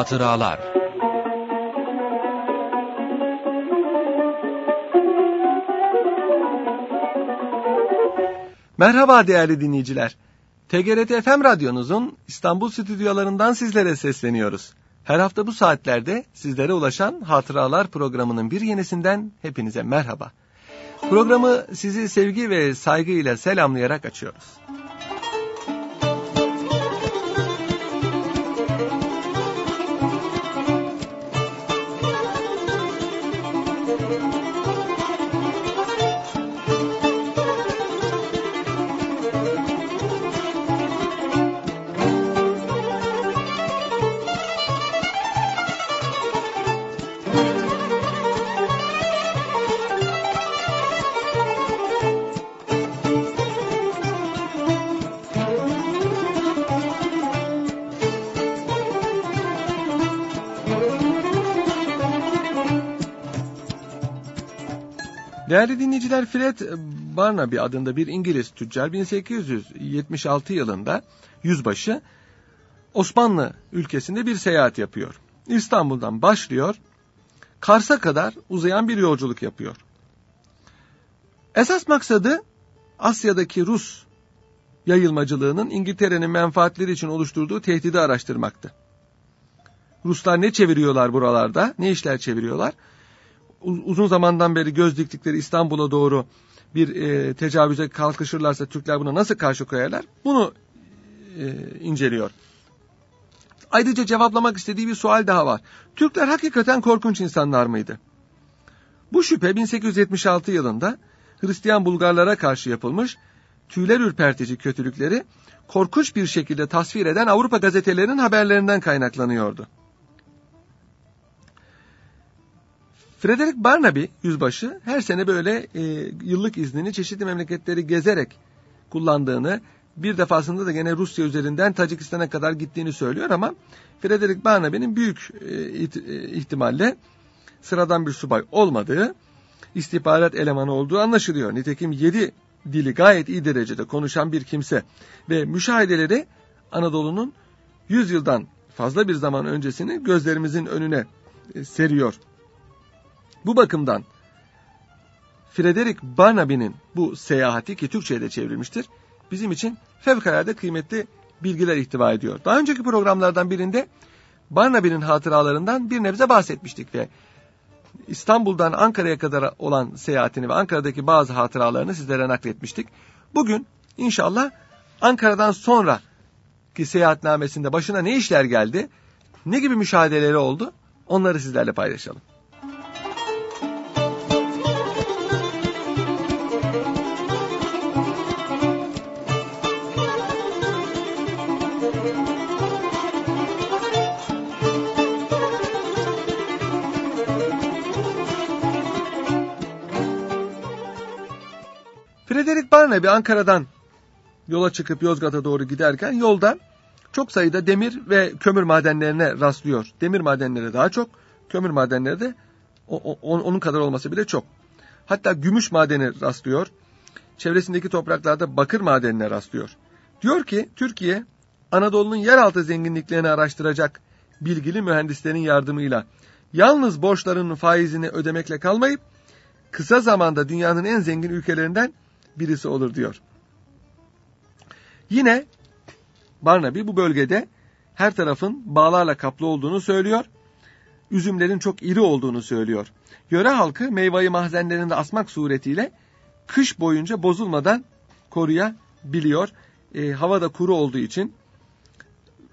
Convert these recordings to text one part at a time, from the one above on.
Hatıralar Merhaba değerli dinleyiciler. TGRT FM radyonuzun İstanbul stüdyolarından sizlere sesleniyoruz. Her hafta bu saatlerde sizlere ulaşan Hatıralar programının bir yenisinden hepinize merhaba. Programı sizi sevgi ve saygıyla selamlayarak açıyoruz. Değerli dinleyiciler Fred Barnaby adında bir İngiliz tüccar 1876 yılında yüzbaşı Osmanlı ülkesinde bir seyahat yapıyor. İstanbul'dan başlıyor, Kars'a kadar uzayan bir yolculuk yapıyor. Esas maksadı Asya'daki Rus yayılmacılığının İngiltere'nin menfaatleri için oluşturduğu tehdidi araştırmaktı. Ruslar ne çeviriyorlar buralarda, ne işler çeviriyorlar? Uzun zamandan beri göz diktikleri İstanbul'a doğru bir e, tecavüze kalkışırlarsa Türkler buna nasıl karşı koyarlar? Bunu e, inceliyor. Ayrıca cevaplamak istediği bir sual daha var. Türkler hakikaten korkunç insanlar mıydı? Bu şüphe 1876 yılında Hristiyan Bulgarlara karşı yapılmış tüyler ürpertici kötülükleri korkunç bir şekilde tasvir eden Avrupa gazetelerinin haberlerinden kaynaklanıyordu. Frederick Barnaby yüzbaşı her sene böyle e, yıllık iznini çeşitli memleketleri gezerek kullandığını, bir defasında da gene Rusya üzerinden Tacikistan'a kadar gittiğini söylüyor ama Frederick Barnaby'nin büyük e, ihtimalle sıradan bir subay olmadığı, istihbarat elemanı olduğu anlaşılıyor. Nitekim yedi dili gayet iyi derecede konuşan bir kimse ve müşahedeleri Anadolu'nun 100 yıldan fazla bir zaman öncesini gözlerimizin önüne e, seriyor. Bu bakımdan Frederick Barnaby'nin bu seyahati ki Türkçe'ye de çevrilmiştir, bizim için fevkalade kıymetli bilgiler ihtiva ediyor. Daha önceki programlardan birinde Barnaby'nin hatıralarından bir nebze bahsetmiştik ve İstanbul'dan Ankara'ya kadar olan seyahatini ve Ankara'daki bazı hatıralarını sizlere nakletmiştik. Bugün inşallah Ankara'dan sonra ki seyahatnamesinde başına ne işler geldi, ne gibi müşahedeleri oldu onları sizlerle paylaşalım. Barnaby Ankara'dan yola çıkıp Yozgat'a doğru giderken yolda çok sayıda demir ve kömür madenlerine rastlıyor. Demir madenleri daha çok, kömür madenleri de o, o, onun kadar olması bile çok. Hatta gümüş madeni rastlıyor. Çevresindeki topraklarda bakır madenine rastlıyor. Diyor ki Türkiye Anadolu'nun yeraltı zenginliklerini araştıracak bilgili mühendislerin yardımıyla yalnız borçlarının faizini ödemekle kalmayıp kısa zamanda dünyanın en zengin ülkelerinden birisi olur diyor. Yine Barnaby bu bölgede her tarafın bağlarla kaplı olduğunu söylüyor. Üzümlerin çok iri olduğunu söylüyor. Yöre halkı meyveyi mahzenlerinde asmak suretiyle kış boyunca bozulmadan koruyabiliyor. E, hava da kuru olduğu için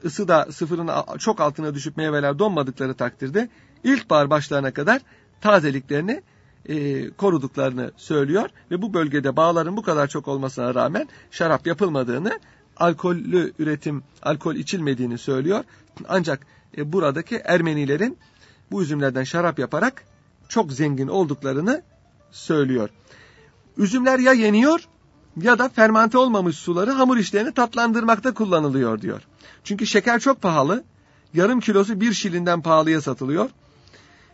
ısı da sıfırın çok altına düşüp meyveler donmadıkları takdirde ilkbahar başlarına kadar tazeliklerini e, koruduklarını söylüyor ve bu bölgede bağların bu kadar çok olmasına rağmen şarap yapılmadığını, alkollü üretim, alkol içilmediğini söylüyor. Ancak e, buradaki Ermenilerin bu üzümlerden şarap yaparak çok zengin olduklarını söylüyor. Üzümler ya yeniyor ya da fermente olmamış suları hamur işlerini tatlandırmakta kullanılıyor diyor. Çünkü şeker çok pahalı. Yarım kilosu bir şilinden pahalıya satılıyor.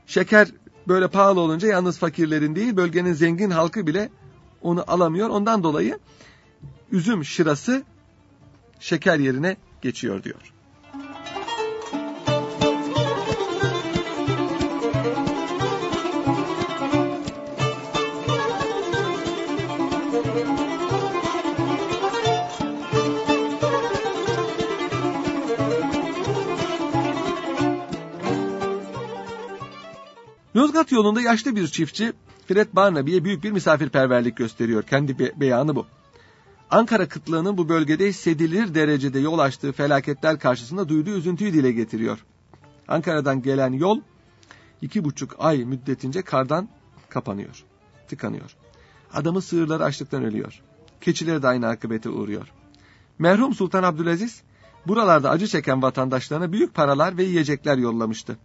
Şeker böyle pahalı olunca yalnız fakirlerin değil bölgenin zengin halkı bile onu alamıyor. Ondan dolayı üzüm şırası şeker yerine geçiyor diyor. Müzik Yozgat yolunda yaşlı bir çiftçi Fred Barnaby'ye büyük bir misafirperverlik gösteriyor. Kendi be beyanı bu. Ankara kıtlığının bu bölgede hissedilir derecede yol açtığı felaketler karşısında duyduğu üzüntüyü dile getiriyor. Ankara'dan gelen yol iki buçuk ay müddetince kardan kapanıyor, tıkanıyor. Adamı sığırları açlıktan ölüyor. Keçileri de aynı akıbete uğruyor. Merhum Sultan Abdülaziz buralarda acı çeken vatandaşlarına büyük paralar ve yiyecekler yollamıştı.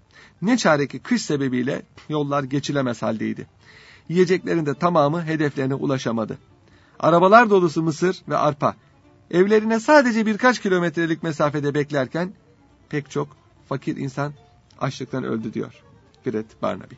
Ne çare ki kış sebebiyle yollar geçilemez haldeydi. Yiyeceklerin de tamamı hedeflerine ulaşamadı. Arabalar dolusu mısır ve arpa evlerine sadece birkaç kilometrelik mesafede beklerken pek çok fakir insan açlıktan öldü diyor Fred Barnaby.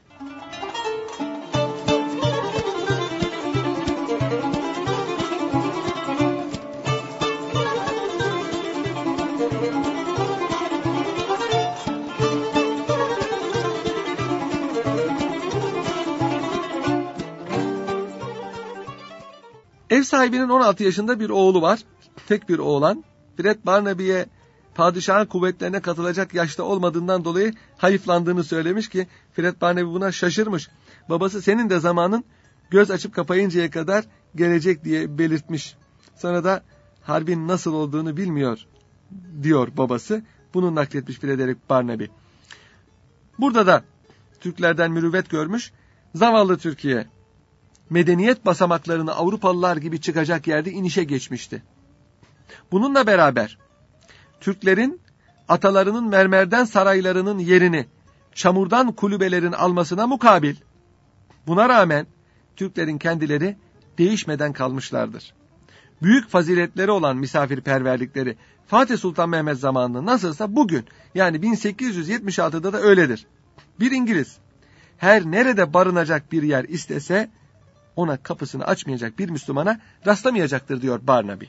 Ev sahibinin 16 yaşında bir oğlu var. Tek bir oğlan. Fred Barnaby'ye padişahın kuvvetlerine katılacak yaşta olmadığından dolayı hayıflandığını söylemiş ki Fred Barnaby buna şaşırmış. Babası senin de zamanın göz açıp kapayıncaya kadar gelecek diye belirtmiş. Sonra da harbin nasıl olduğunu bilmiyor diyor babası. Bunu nakletmiş Frederick Barnaby. Burada da Türklerden mürüvvet görmüş. Zavallı Türkiye medeniyet basamaklarını Avrupalılar gibi çıkacak yerde inişe geçmişti. Bununla beraber Türklerin atalarının mermerden saraylarının yerini çamurdan kulübelerin almasına mukabil buna rağmen Türklerin kendileri değişmeden kalmışlardır. Büyük faziletleri olan misafirperverlikleri Fatih Sultan Mehmet zamanında nasılsa bugün yani 1876'da da öyledir. Bir İngiliz her nerede barınacak bir yer istese ona kapısını açmayacak bir Müslümana rastlamayacaktır diyor Barnaby.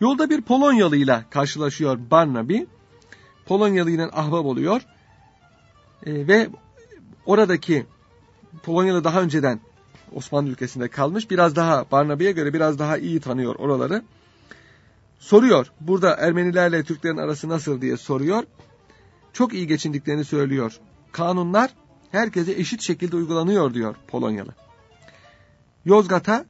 Yolda bir Polonyalı ile karşılaşıyor Barnaby. Polonyalı ile ahbap oluyor. E, ve oradaki Polonyalı daha önceden Osmanlı ülkesinde kalmış. Biraz daha Barnaby'ye göre biraz daha iyi tanıyor oraları. Soruyor. Burada Ermenilerle Türklerin arası nasıl diye soruyor. Çok iyi geçindiklerini söylüyor. Kanunlar herkese eşit şekilde uygulanıyor diyor Polonyalı. Yozgat'a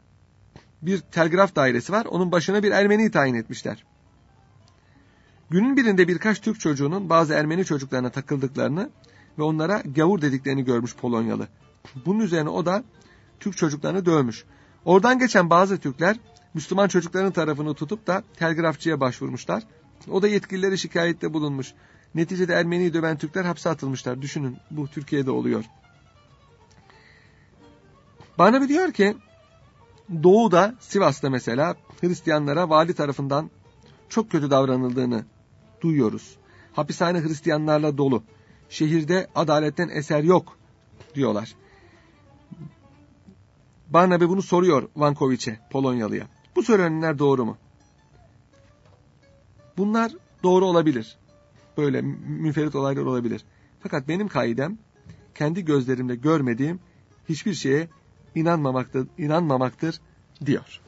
bir telgraf dairesi var. Onun başına bir Ermeni tayin etmişler. Günün birinde birkaç Türk çocuğunun bazı Ermeni çocuklarına takıldıklarını ve onlara gavur dediklerini görmüş Polonyalı. Bunun üzerine o da Türk çocuklarını dövmüş. Oradan geçen bazı Türkler Müslüman çocukların tarafını tutup da telgrafçıya başvurmuşlar. O da yetkilileri şikayette bulunmuş. Neticede Ermeniyi döven Türkler hapse atılmışlar. Düşünün bu Türkiye'de oluyor. Bana bir diyor ki Doğu'da Sivas'ta mesela Hristiyanlara vali tarafından çok kötü davranıldığını duyuyoruz. Hapishane Hristiyanlarla dolu. Şehirde adaletten eser yok diyorlar. Barnaby bunu soruyor Vankoviç'e, Polonyalıya. Bu söylenenler doğru mu? Bunlar doğru olabilir. Böyle müferit olaylar olabilir. Fakat benim kaidem kendi gözlerimle görmediğim hiçbir şeye inanmamaktır, inanmamaktır diyor.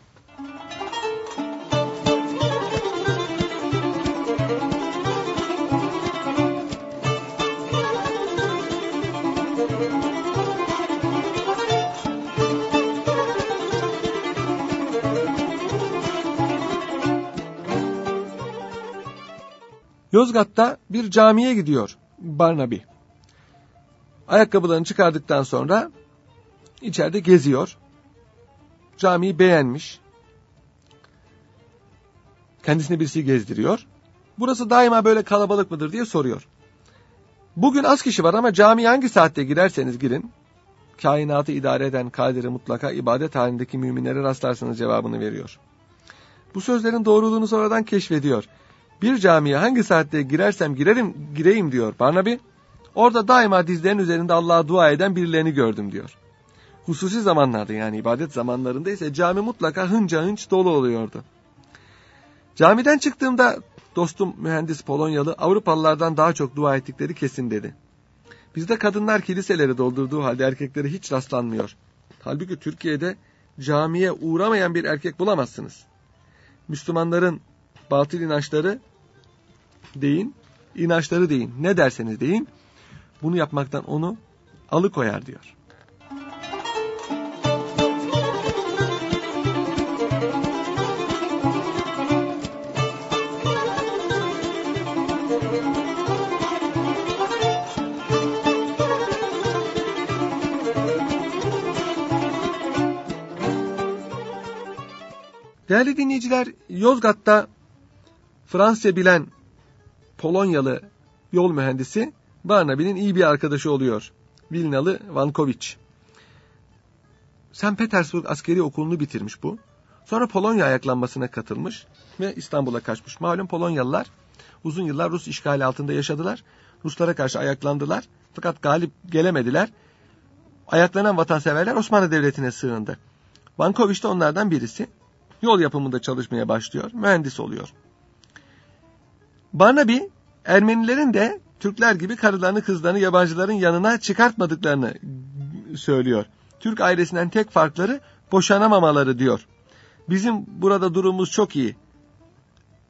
Yozgat'ta bir camiye gidiyor Barnaby. Ayakkabılarını çıkardıktan sonra içeride geziyor. Camiyi beğenmiş. Kendisine birisi gezdiriyor. Burası daima böyle kalabalık mıdır diye soruyor. Bugün az kişi var ama cami hangi saatte girerseniz girin. Kainatı idare eden kaderi mutlaka ibadet halindeki müminlere rastlarsınız cevabını veriyor. Bu sözlerin doğruluğunu sonradan keşfediyor. Bir camiye hangi saatte girersem girerim, gireyim diyor Barnaby. Orada daima dizlerin üzerinde Allah'a dua eden birilerini gördüm diyor hususi zamanlarda yani ibadet zamanlarında ise cami mutlaka hınca hınç dolu oluyordu. Camiden çıktığımda dostum mühendis Polonyalı Avrupalılardan daha çok dua ettikleri kesin dedi. Bizde kadınlar kiliseleri doldurduğu halde erkeklere hiç rastlanmıyor. Halbuki Türkiye'de camiye uğramayan bir erkek bulamazsınız. Müslümanların batıl inançları deyin, inançları deyin, ne derseniz deyin, bunu yapmaktan onu alıkoyar diyor. Değerli dinleyiciler, Yozgat'ta Fransızca bilen Polonyalı yol mühendisi Barnaby'nin iyi bir arkadaşı oluyor. Vilnalı Vankovic. St. Petersburg askeri okulunu bitirmiş bu. Sonra Polonya ayaklanmasına katılmış ve İstanbul'a kaçmış. Malum Polonyalılar uzun yıllar Rus işgali altında yaşadılar. Ruslara karşı ayaklandılar. Fakat galip gelemediler. Ayaklanan vatanseverler Osmanlı Devleti'ne sığındı. Vankovic de onlardan birisi. Yol yapımında çalışmaya başlıyor. Mühendis oluyor. Barnaby Ermenilerin de Türkler gibi karılarını kızlarını yabancıların yanına çıkartmadıklarını söylüyor. Türk ailesinden tek farkları boşanamamaları diyor. Bizim burada durumumuz çok iyi.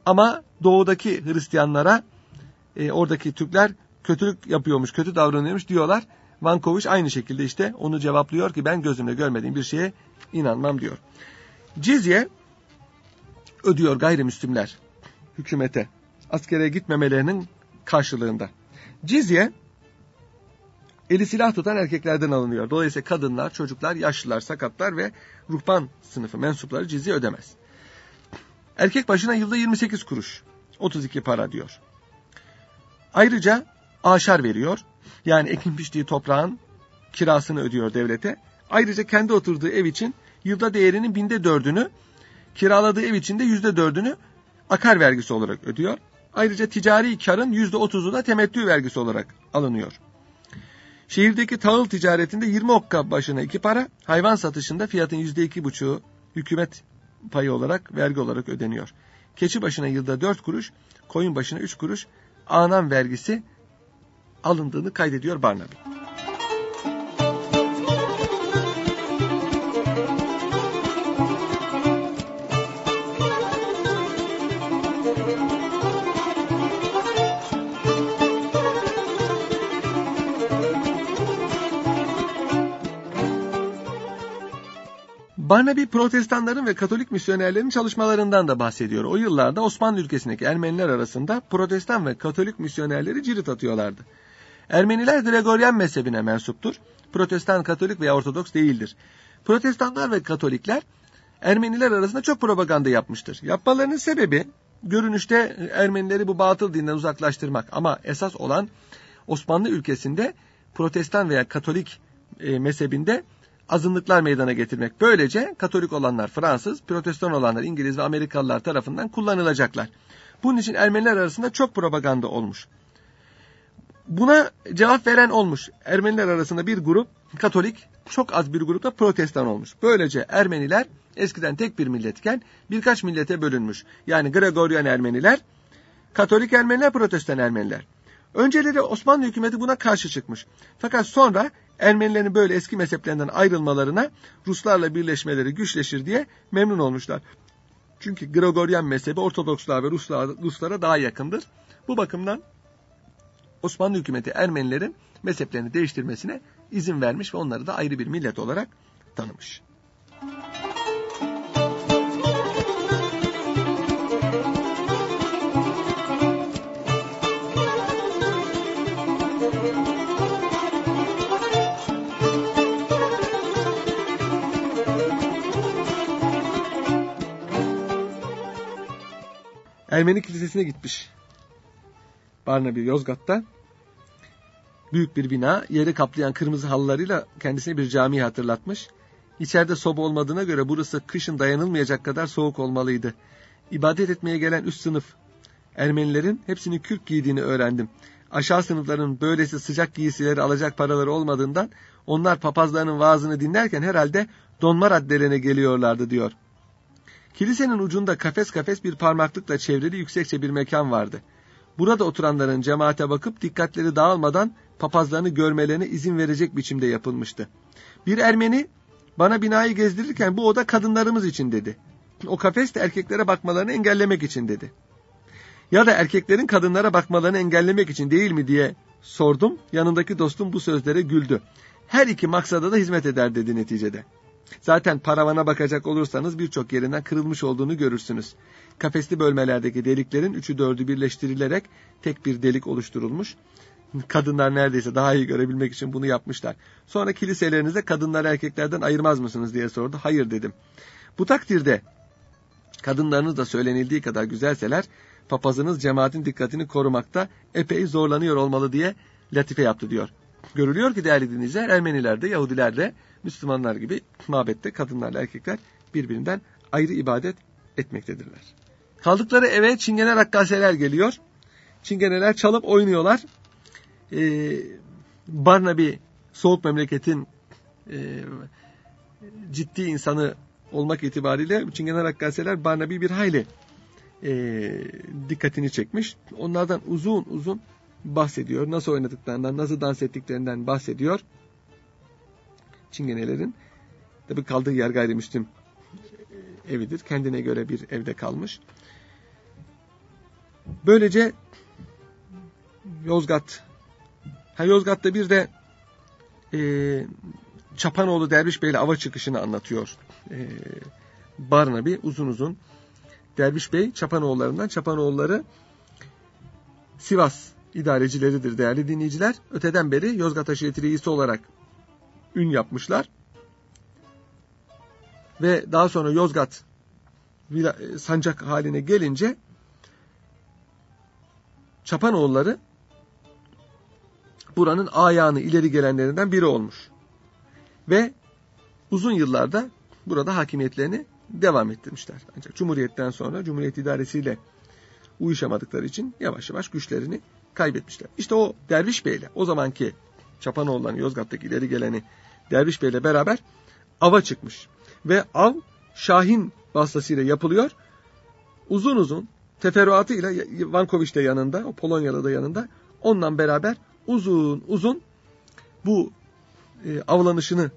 Ama doğudaki Hristiyanlara e, oradaki Türkler kötülük yapıyormuş, kötü davranıyormuş diyorlar. Vankovic aynı şekilde işte onu cevaplıyor ki ben gözümle görmediğim bir şeye inanmam diyor. Cizye ödüyor gayrimüslimler hükümete askere gitmemelerinin karşılığında. Cizye eli silah tutan erkeklerden alınıyor. Dolayısıyla kadınlar, çocuklar, yaşlılar, sakatlar ve ruhban sınıfı mensupları cizye ödemez. Erkek başına yılda 28 kuruş. 32 para diyor. Ayrıca aşar veriyor. Yani ekin biçtiği toprağın kirasını ödüyor devlete. Ayrıca kendi oturduğu ev için yılda değerinin binde dördünü, kiraladığı ev için de yüzde dördünü akar vergisi olarak ödüyor. Ayrıca ticari karın yüzde otuzu da temettü vergisi olarak alınıyor. Şehirdeki tahıl ticaretinde 20 okka başına iki para, hayvan satışında fiyatın yüzde iki buçuğu hükümet payı olarak, vergi olarak ödeniyor. Keçi başına yılda 4 kuruş, koyun başına 3 kuruş anam vergisi alındığını kaydediyor Barnaby. Barnaby protestanların ve katolik misyonerlerin çalışmalarından da bahsediyor. O yıllarda Osmanlı ülkesindeki Ermeniler arasında protestan ve katolik misyonerleri cirit atıyorlardı. Ermeniler Gregoryen mezhebine mensuptur. Protestan, katolik veya ortodoks değildir. Protestanlar ve katolikler Ermeniler arasında çok propaganda yapmıştır. Yapmalarının sebebi görünüşte Ermenileri bu batıl dinden uzaklaştırmak ama esas olan Osmanlı ülkesinde protestan veya katolik e, mezhebinde azınlıklar meydana getirmek. Böylece Katolik olanlar Fransız, Protestan olanlar İngiliz ve Amerikalılar tarafından kullanılacaklar. Bunun için Ermeniler arasında çok propaganda olmuş. Buna cevap veren olmuş. Ermeniler arasında bir grup Katolik, çok az bir grupta Protestan olmuş. Böylece Ermeniler eskiden tek bir milletken birkaç millete bölünmüş. Yani Gregorian Ermeniler, Katolik Ermeniler, Protestan Ermeniler. Önceleri Osmanlı hükümeti buna karşı çıkmış. Fakat sonra Ermenilerin böyle eski mezheplerinden ayrılmalarına Ruslarla birleşmeleri güçleşir diye memnun olmuşlar. Çünkü Gregorian mezhebi Ortodokslar ve Ruslar, Ruslara daha yakındır. Bu bakımdan Osmanlı hükümeti Ermenilerin mezheplerini değiştirmesine izin vermiş ve onları da ayrı bir millet olarak tanımış. Ermeni kilisesine gitmiş. Barnaby Yozgat'ta. Büyük bir bina, yeri kaplayan kırmızı halılarıyla kendisine bir cami hatırlatmış. İçeride soba olmadığına göre burası kışın dayanılmayacak kadar soğuk olmalıydı. İbadet etmeye gelen üst sınıf Ermenilerin hepsinin kürk giydiğini öğrendim. Aşağı sınıfların böylesi sıcak giysileri alacak paraları olmadığından onlar papazlarının vaazını dinlerken herhalde donma raddelerine geliyorlardı diyor. Kilisenin ucunda kafes kafes bir parmaklıkla çevrili yüksekçe bir mekan vardı. Burada oturanların cemaate bakıp dikkatleri dağılmadan papazlarını görmelerine izin verecek biçimde yapılmıştı. Bir Ermeni Bana binayı gezdirirken bu oda kadınlarımız için dedi. O kafes de erkeklere bakmalarını engellemek için dedi. Ya da erkeklerin kadınlara bakmalarını engellemek için değil mi diye sordum. Yanındaki dostum bu sözlere güldü. Her iki maksada da hizmet eder dedi neticede. Zaten paravana bakacak olursanız birçok yerinden kırılmış olduğunu görürsünüz. Kafesli bölmelerdeki deliklerin üçü dördü birleştirilerek tek bir delik oluşturulmuş. Kadınlar neredeyse daha iyi görebilmek için bunu yapmışlar. Sonra kiliselerinize kadınlar erkeklerden ayırmaz mısınız diye sordu. Hayır dedim. Bu takdirde kadınlarınız da söylenildiği kadar güzelseler papazınız cemaatin dikkatini korumakta epey zorlanıyor olmalı diye latife yaptı diyor. Görülüyor ki değerli dinleyiciler Ermeniler de Yahudiler de Müslümanlar gibi mabette kadınlarla erkekler birbirinden ayrı ibadet etmektedirler. Kaldıkları eve çingene rakkaseler geliyor. Çingeneler çalıp oynuyorlar. Ee, Barnaby soğuk memleketin e, ciddi insanı olmak itibariyle Çingene rakkaseler Barnaby bir hayli e, dikkatini çekmiş. Onlardan uzun uzun bahsediyor. Nasıl oynadıklarından, nasıl dans ettiklerinden bahsediyor. Çingenelerin tabi kaldığı yer gayrimüslim evidir. Kendine göre bir evde kalmış. Böylece Yozgat ha Yozgat'ta bir de e, Çapanoğlu Derviş Bey'le ava çıkışını anlatıyor. E, Barnaby uzun uzun Derviş Bey Çapanoğullarından Çapanoğulları Sivas idarecileridir değerli dinleyiciler. Öteden beri Yozgat Aşireti Reisi olarak ün yapmışlar. Ve daha sonra Yozgat sancak haline gelince Çapanoğulları buranın ayağını ileri gelenlerinden biri olmuş. Ve uzun yıllarda burada hakimiyetlerini devam ettirmişler. Ancak Cumhuriyet'ten sonra Cumhuriyet idaresiyle uyuşamadıkları için yavaş yavaş güçlerini kaybetmişler. İşte o Derviş Bey'le o zamanki Çapanoğlu'ndan Yozgat'taki ileri geleni Derviş Bey'le beraber ava çıkmış. Ve av Şahin vasıtasıyla yapılıyor. Uzun uzun teferruatıyla Vankoviç de yanında, o Polonyalı da yanında. Onunla beraber uzun uzun bu e, avlanışını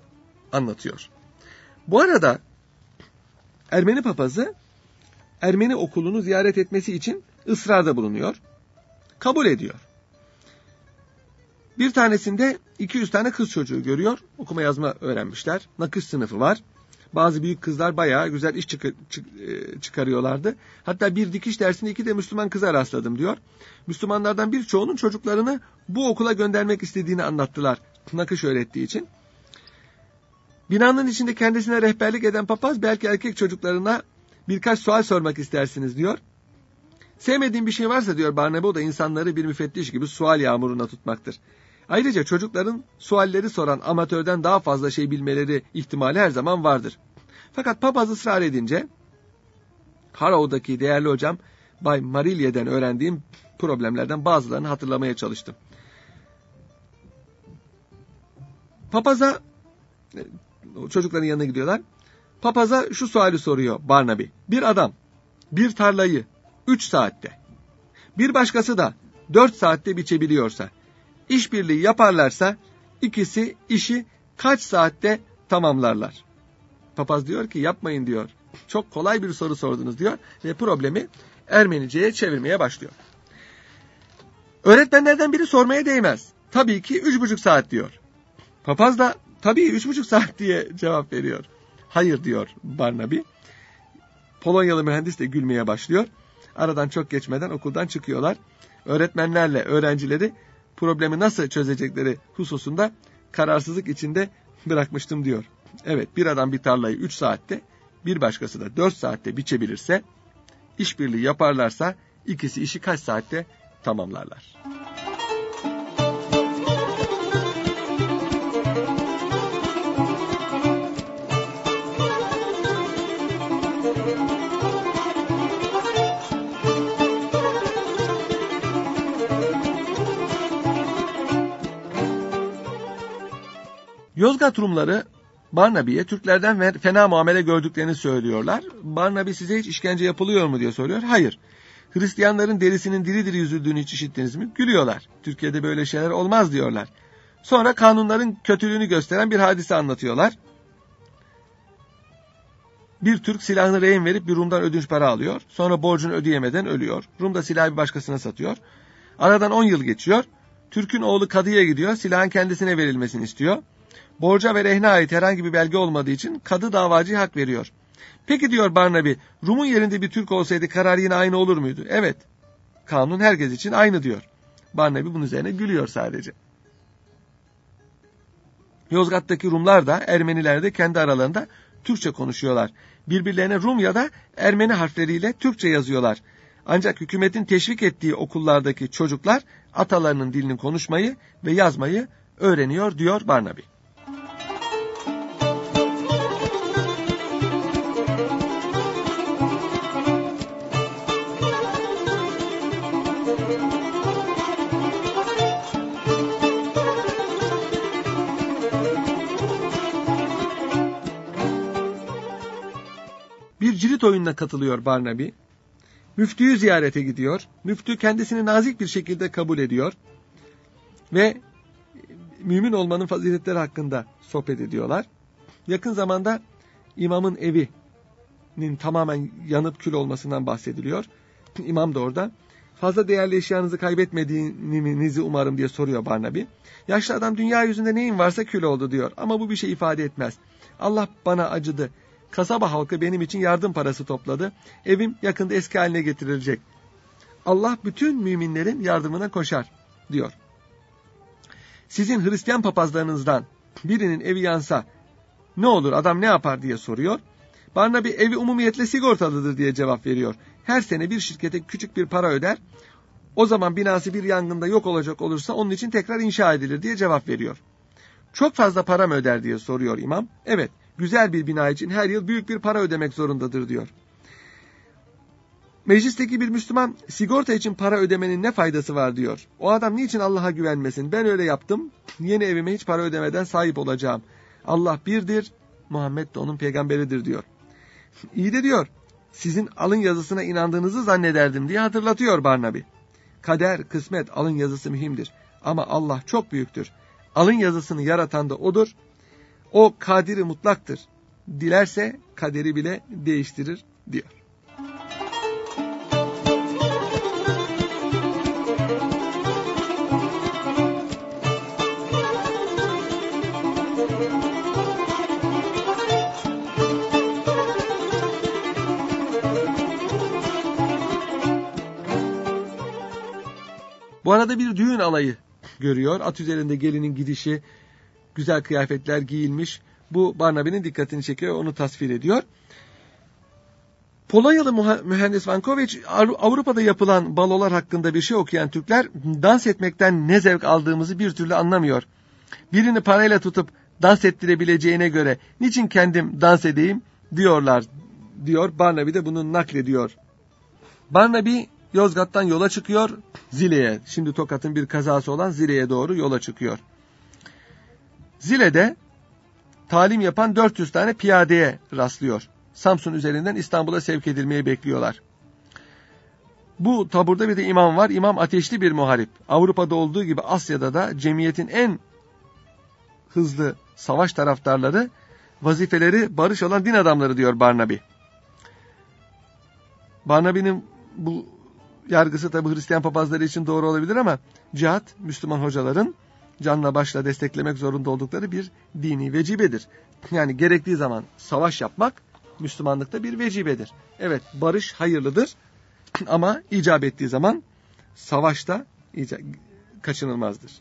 anlatıyor. Bu arada Ermeni papazı Ermeni okulunu ziyaret etmesi için ısrarda bulunuyor. Kabul ediyor. Bir tanesinde 200 tane kız çocuğu görüyor. Okuma yazma öğrenmişler. Nakış sınıfı var. Bazı büyük kızlar bayağı güzel iş çık çık e, çıkarıyorlardı. Hatta bir dikiş dersinde iki de Müslüman kıza rastladım diyor. Müslümanlardan birçoğunun çocuklarını bu okula göndermek istediğini anlattılar. Nakış öğrettiği için. Binanın içinde kendisine rehberlik eden papaz belki erkek çocuklarına birkaç sual sormak istersiniz diyor. Sevmediğim bir şey varsa diyor Barnabe o da insanları bir müfettiş gibi sual yağmuruna tutmaktır. Ayrıca çocukların sualleri soran amatörden daha fazla şey bilmeleri ihtimali her zaman vardır. Fakat papaz ısrar edince Harrow'daki değerli hocam Bay Marilye'den öğrendiğim problemlerden bazılarını hatırlamaya çalıştım. Papaza çocukların yanına gidiyorlar. Papaza şu suali soruyor Barnaby. Bir adam bir tarlayı 3 saatte bir başkası da 4 saatte biçebiliyorsa işbirliği yaparlarsa ikisi işi kaç saatte tamamlarlar? Papaz diyor ki yapmayın diyor. Çok kolay bir soru sordunuz diyor ve problemi Ermenice'ye çevirmeye başlıyor. Öğretmenlerden biri sormaya değmez. Tabii ki üç buçuk saat diyor. Papaz da tabii üç buçuk saat diye cevap veriyor. Hayır diyor Barnaby. Polonyalı mühendis de gülmeye başlıyor. Aradan çok geçmeden okuldan çıkıyorlar. Öğretmenlerle öğrencileri problemi nasıl çözecekleri hususunda kararsızlık içinde bırakmıştım diyor. Evet bir adam bir tarlayı 3 saatte bir başkası da 4 saatte biçebilirse işbirliği yaparlarsa ikisi işi kaç saatte tamamlarlar. Yozgat Rumları Barnaby'ye Türklerden fena muamele gördüklerini söylüyorlar. Barnaby size hiç işkence yapılıyor mu diye soruyor. Hayır. Hristiyanların derisinin diri diri yüzüldüğünü hiç işittiniz mi? Gülüyorlar. Türkiye'de böyle şeyler olmaz diyorlar. Sonra kanunların kötülüğünü gösteren bir hadise anlatıyorlar. Bir Türk silahını rehin verip bir Rum'dan ödünç para alıyor. Sonra borcunu ödeyemeden ölüyor. Rum da silahı bir başkasına satıyor. Aradan 10 yıl geçiyor. Türk'ün oğlu kadıya gidiyor. Silahın kendisine verilmesini istiyor. Borca ve rehne ait herhangi bir belge olmadığı için kadı davacıya hak veriyor. Peki diyor Barnaby, Rum'un yerinde bir Türk olsaydı karar yine aynı olur muydu? Evet. Kanun herkes için aynı diyor. Barnaby bunun üzerine gülüyor sadece. Yozgat'taki Rumlar da Ermeniler de kendi aralarında Türkçe konuşuyorlar. Birbirlerine Rum ya da Ermeni harfleriyle Türkçe yazıyorlar. Ancak hükümetin teşvik ettiği okullardaki çocuklar atalarının dilini konuşmayı ve yazmayı öğreniyor diyor Barnaby. Bir cirit oyununa katılıyor Barnaby. Müftüyü ziyarete gidiyor. Müftü kendisini nazik bir şekilde kabul ediyor. Ve mümin olmanın faziletleri hakkında sohbet ediyorlar. Yakın zamanda imamın evinin tamamen yanıp kül olmasından bahsediliyor. İmam da orada. Fazla değerli eşyanızı kaybetmediğinizi umarım diye soruyor Barnaby. Yaşlı adam dünya yüzünde neyin varsa kül oldu diyor. Ama bu bir şey ifade etmez. Allah bana acıdı. Kasaba halkı benim için yardım parası topladı. Evim yakında eski haline getirilecek. Allah bütün müminlerin yardımına koşar diyor. Sizin Hristiyan papazlarınızdan birinin evi yansa ne olur adam ne yapar diye soruyor. Barnaby evi umumiyetle sigortalıdır diye cevap veriyor. Her sene bir şirkete küçük bir para öder. O zaman binası bir yangında yok olacak olursa onun için tekrar inşa edilir diye cevap veriyor. Çok fazla para mı öder diye soruyor imam. Evet güzel bir bina için her yıl büyük bir para ödemek zorundadır diyor. Meclisteki bir Müslüman sigorta için para ödemenin ne faydası var diyor. O adam niçin Allah'a güvenmesin? Ben öyle yaptım. Yeni evime hiç para ödemeden sahip olacağım. Allah birdir, Muhammed de onun peygamberidir diyor. İyi de diyor, sizin alın yazısına inandığınızı zannederdim diye hatırlatıyor Barnaby. Kader, kısmet, alın yazısı mühimdir. Ama Allah çok büyüktür. Alın yazısını yaratan da O'dur. O kadiri mutlaktır. Dilerse kaderi bile değiştirir diyor. Bu arada bir düğün alayı görüyor. At üzerinde gelinin gidişi, güzel kıyafetler giyilmiş. Bu Barnaby'nin dikkatini çekiyor, onu tasvir ediyor. Polonyalı mühendis Vankovic Avrupa'da yapılan balolar hakkında bir şey okuyan Türkler dans etmekten ne zevk aldığımızı bir türlü anlamıyor. Birini parayla tutup dans ettirebileceğine göre niçin kendim dans edeyim diyorlar diyor. Barnaby de bunu naklediyor. Barnaby Yozgat'tan yola çıkıyor Zile'ye. Şimdi Tokat'ın bir kazası olan Zile'ye doğru yola çıkıyor. Zile'de talim yapan 400 tane piyadeye rastlıyor. Samsun üzerinden İstanbul'a sevk edilmeyi bekliyorlar. Bu taburda bir de imam var. İmam ateşli bir muharip. Avrupa'da olduğu gibi Asya'da da cemiyetin en hızlı savaş taraftarları, vazifeleri barış olan din adamları diyor Barnaby. Barnaby'nin bu yargısı tabi Hristiyan papazları için doğru olabilir ama cihat Müslüman hocaların canla başla desteklemek zorunda oldukları bir dini vecibedir. Yani gerektiği zaman savaş yapmak Müslümanlıkta bir vecibedir. Evet barış hayırlıdır ama icap ettiği zaman savaşta kaçınılmazdır.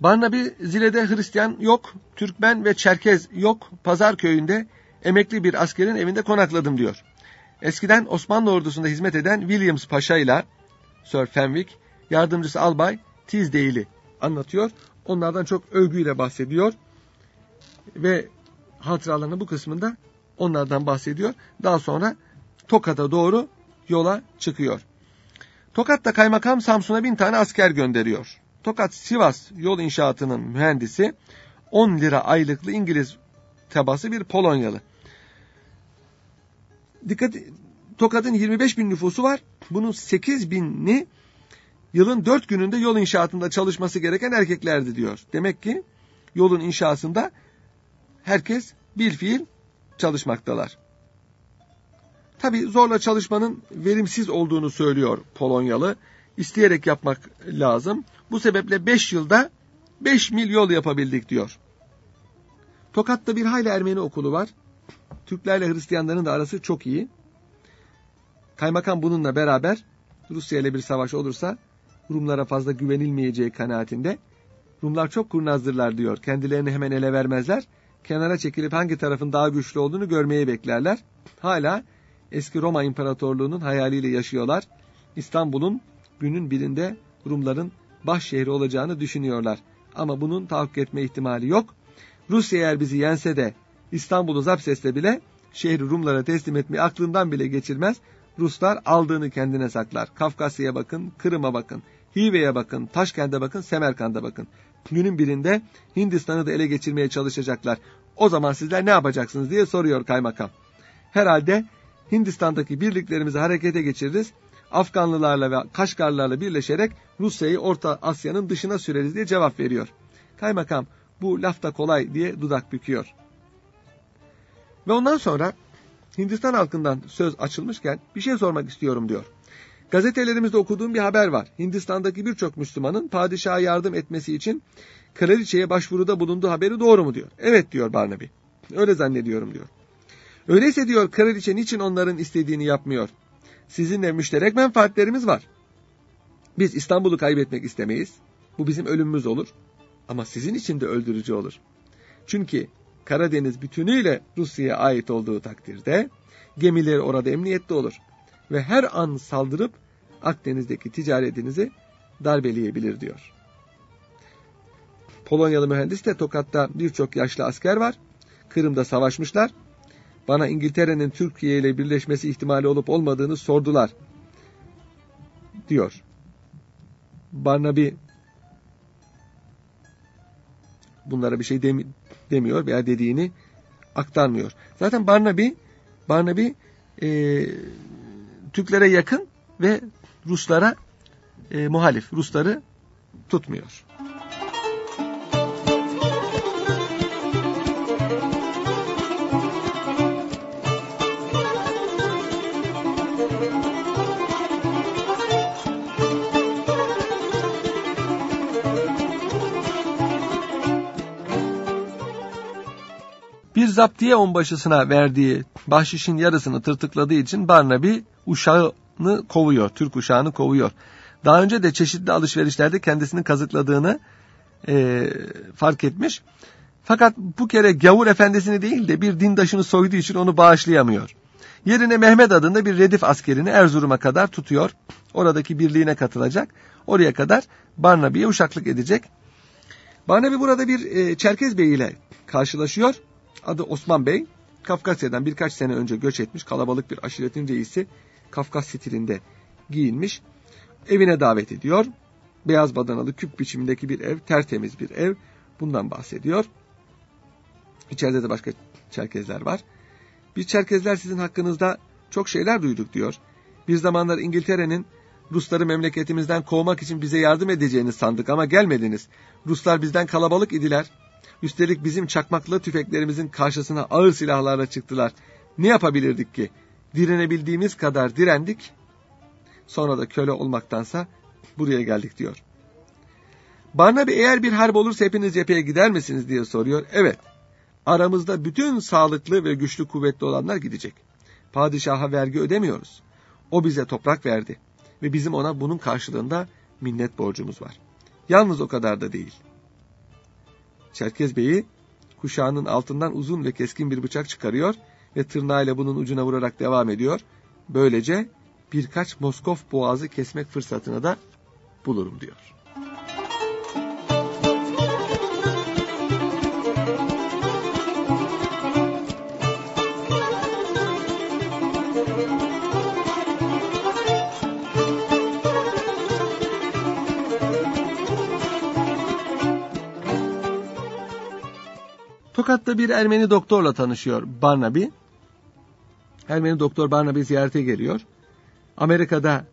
Barnaby Zile'de Hristiyan yok, Türkmen ve Çerkez yok, Pazar köyünde emekli bir askerin evinde konakladım diyor. Eskiden Osmanlı ordusunda hizmet eden Williams Paşa ile Sir Fenwick, yardımcısı Albay Tisdale'i anlatıyor. Onlardan çok övgüyle bahsediyor. Ve hatıralarının bu kısmında onlardan bahsediyor. Daha sonra Tokat'a doğru yola çıkıyor. Tokat'ta kaymakam Samsun'a bin tane asker gönderiyor. Tokat Sivas yol inşaatının mühendisi 10 lira aylıklı İngiliz tabası bir Polonyalı. Dikkat Tokat'ın 25 bin nüfusu var. Bunun 8 binini yılın 4 gününde yol inşaatında çalışması gereken erkeklerdi diyor. Demek ki yolun inşasında herkes bir fiil çalışmaktalar. Tabi zorla çalışmanın verimsiz olduğunu söylüyor Polonyalı. İsteyerek yapmak lazım. Bu sebeple 5 yılda 5 mil yol yapabildik diyor. Tokat'ta bir hayli Ermeni okulu var. Türklerle Hristiyanların da arası çok iyi. Kaymakam bununla beraber Rusya ile bir savaş olursa Rumlara fazla güvenilmeyeceği kanaatinde. Rumlar çok kurnazdırlar diyor. Kendilerini hemen ele vermezler. Kenara çekilip hangi tarafın daha güçlü olduğunu görmeyi beklerler. Hala eski Roma İmparatorluğu'nun hayaliyle yaşıyorlar. İstanbul'un günün birinde Rumların baş şehri olacağını düşünüyorlar. Ama bunun tahakkuk etme ihtimali yok. Rusya eğer bizi yense de İstanbul'u zapt etse bile şehri Rumlara teslim etmeyi aklından bile geçirmez. Ruslar aldığını kendine saklar. Kafkasya'ya bakın, Kırım'a bakın, Hive'ye bakın, Taşkent'e bakın, Semerkant'a bakın. Günün birinde Hindistan'ı da ele geçirmeye çalışacaklar. O zaman sizler ne yapacaksınız diye soruyor kaymakam. Herhalde Hindistan'daki birliklerimizi harekete geçiririz. Afganlılarla ve Kaşgarlarla birleşerek Rusya'yı Orta Asya'nın dışına süreriz diye cevap veriyor. Kaymakam bu laf da kolay diye dudak büküyor. Ve ondan sonra Hindistan halkından söz açılmışken bir şey sormak istiyorum diyor. Gazetelerimizde okuduğum bir haber var. Hindistan'daki birçok Müslümanın padişaha yardım etmesi için kraliçeye başvuruda bulunduğu haberi doğru mu diyor. Evet diyor Barnaby. Öyle zannediyorum diyor. Öyleyse diyor kraliçe niçin onların istediğini yapmıyor? Sizinle müşterek menfaatlerimiz var. Biz İstanbul'u kaybetmek istemeyiz. Bu bizim ölümümüz olur. Ama sizin için de öldürücü olur. Çünkü Karadeniz bütünüyle Rusya'ya ait olduğu takdirde gemileri orada emniyette olur. Ve her an saldırıp Akdeniz'deki ticaretinizi darbeleyebilir diyor. Polonyalı mühendis de Tokat'ta birçok yaşlı asker var. Kırım'da savaşmışlar. Bana İngiltere'nin Türkiye ile birleşmesi ihtimali olup olmadığını sordular. Diyor. Barnaby bunlara bir şey demi, demiyor veya dediğini aktarmıyor. Zaten Barnaby Barnaby e, Türklere yakın ve Ruslara e, muhalif. Rusları tutmuyor. Bir zaptiye onbaşısına verdiği bahşişin yarısını tırtıkladığı için Barnaby uşağını kovuyor, Türk uşağını kovuyor. Daha önce de çeşitli alışverişlerde kendisini kazıkladığını e, fark etmiş. Fakat bu kere gavur efendisini değil de bir dindaşını soyduğu için onu bağışlayamıyor. Yerine Mehmet adında bir redif askerini Erzurum'a kadar tutuyor. Oradaki birliğine katılacak. Oraya kadar Barnaby'ye uşaklık edecek. Barnaby burada bir e, Çerkez Bey ile karşılaşıyor. Adı Osman Bey. Kafkasya'dan birkaç sene önce göç etmiş kalabalık bir aşiretin reisi Kafkas stilinde giyinmiş. Evine davet ediyor. Beyaz badanalı küp biçimindeki bir ev, tertemiz bir ev. Bundan bahsediyor. İçeride de başka Çerkezler var. Biz Çerkezler sizin hakkınızda çok şeyler duyduk diyor. Bir zamanlar İngiltere'nin Rusları memleketimizden kovmak için bize yardım edeceğini sandık ama gelmediniz. Ruslar bizden kalabalık idiler. Üstelik bizim çakmaklı tüfeklerimizin karşısına ağır silahlarla çıktılar. Ne yapabilirdik ki? Direnebildiğimiz kadar direndik. Sonra da köle olmaktansa buraya geldik diyor. Barnaby eğer bir harp olursa hepiniz cepheye gider misiniz diye soruyor. Evet. Aramızda bütün sağlıklı ve güçlü kuvvetli olanlar gidecek. Padişaha vergi ödemiyoruz. O bize toprak verdi ve bizim ona bunun karşılığında minnet borcumuz var. Yalnız o kadar da değil. Çerkez Bey'i kuşağının altından uzun ve keskin bir bıçak çıkarıyor ve tırnağıyla bunun ucuna vurarak devam ediyor. Böylece birkaç Moskov boğazı kesmek fırsatını da bulurum diyor. Tokat'ta bir Ermeni doktorla tanışıyor Barnaby. Ermeni doktor Barnaby ziyarete geliyor. Amerika'da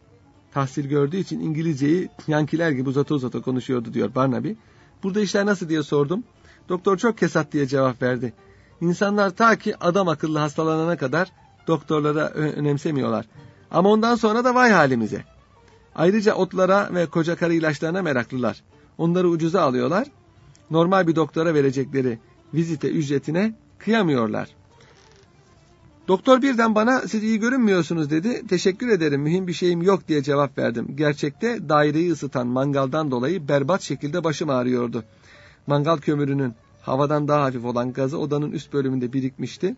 tahsil gördüğü için İngilizceyi yankiler gibi uzata uzata konuşuyordu diyor Barnaby. Burada işler nasıl diye sordum. Doktor çok kesat diye cevap verdi. İnsanlar ta ki adam akıllı hastalanana kadar doktorlara önemsemiyorlar. Ama ondan sonra da vay halimize. Ayrıca otlara ve koca karı ilaçlarına meraklılar. Onları ucuza alıyorlar. Normal bir doktora verecekleri vizite ücretine kıyamıyorlar. Doktor birden bana siz iyi görünmüyorsunuz dedi. Teşekkür ederim mühim bir şeyim yok diye cevap verdim. Gerçekte daireyi ısıtan mangaldan dolayı berbat şekilde başım ağrıyordu. Mangal kömürünün havadan daha hafif olan gazı odanın üst bölümünde birikmişti.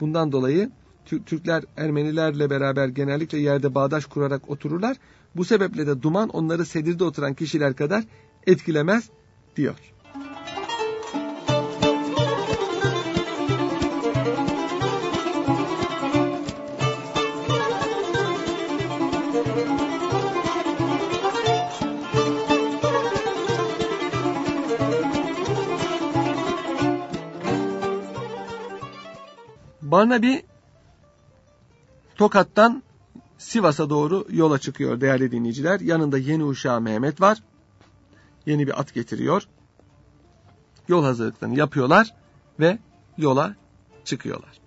Bundan dolayı Türkler Ermenilerle beraber genellikle yerde bağdaş kurarak otururlar. Bu sebeple de duman onları sedirde oturan kişiler kadar etkilemez diyor. Barnaby Tokat'tan Sivas'a doğru yola çıkıyor değerli dinleyiciler. Yanında yeni uşağı Mehmet var. Yeni bir at getiriyor. Yol hazırlıklarını yapıyorlar ve yola çıkıyorlar.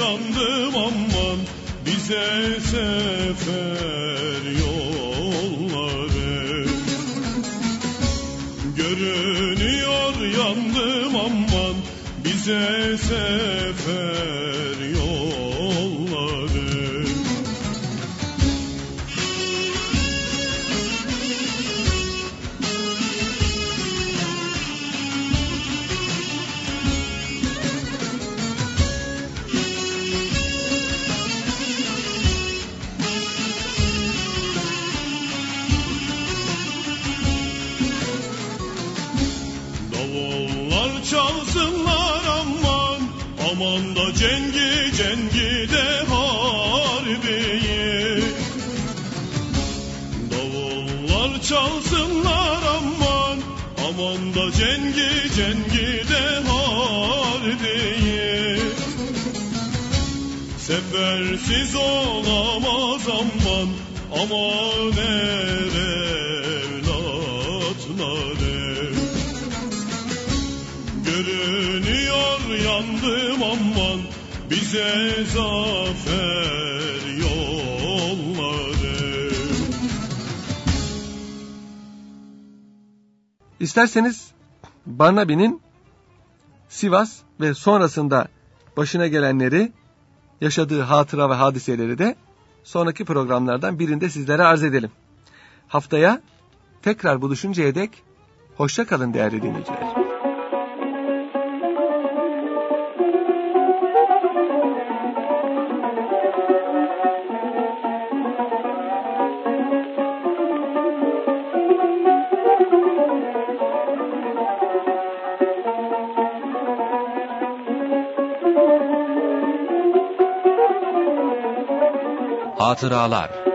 Yandım aman bize sefer yolları. Görünüyor yandım aman bize sefer cengi cengi de harbiyi Sefersiz olamaz aman Aman er evlatları Görünüyor yandım aman bize zafer yolları. İsterseniz Barnaby'nin Sivas ve sonrasında başına gelenleri, yaşadığı hatıra ve hadiseleri de sonraki programlardan birinde sizlere arz edelim. Haftaya tekrar buluşuncaya dek hoşça kalın değerli dinleyiciler. Hatıralar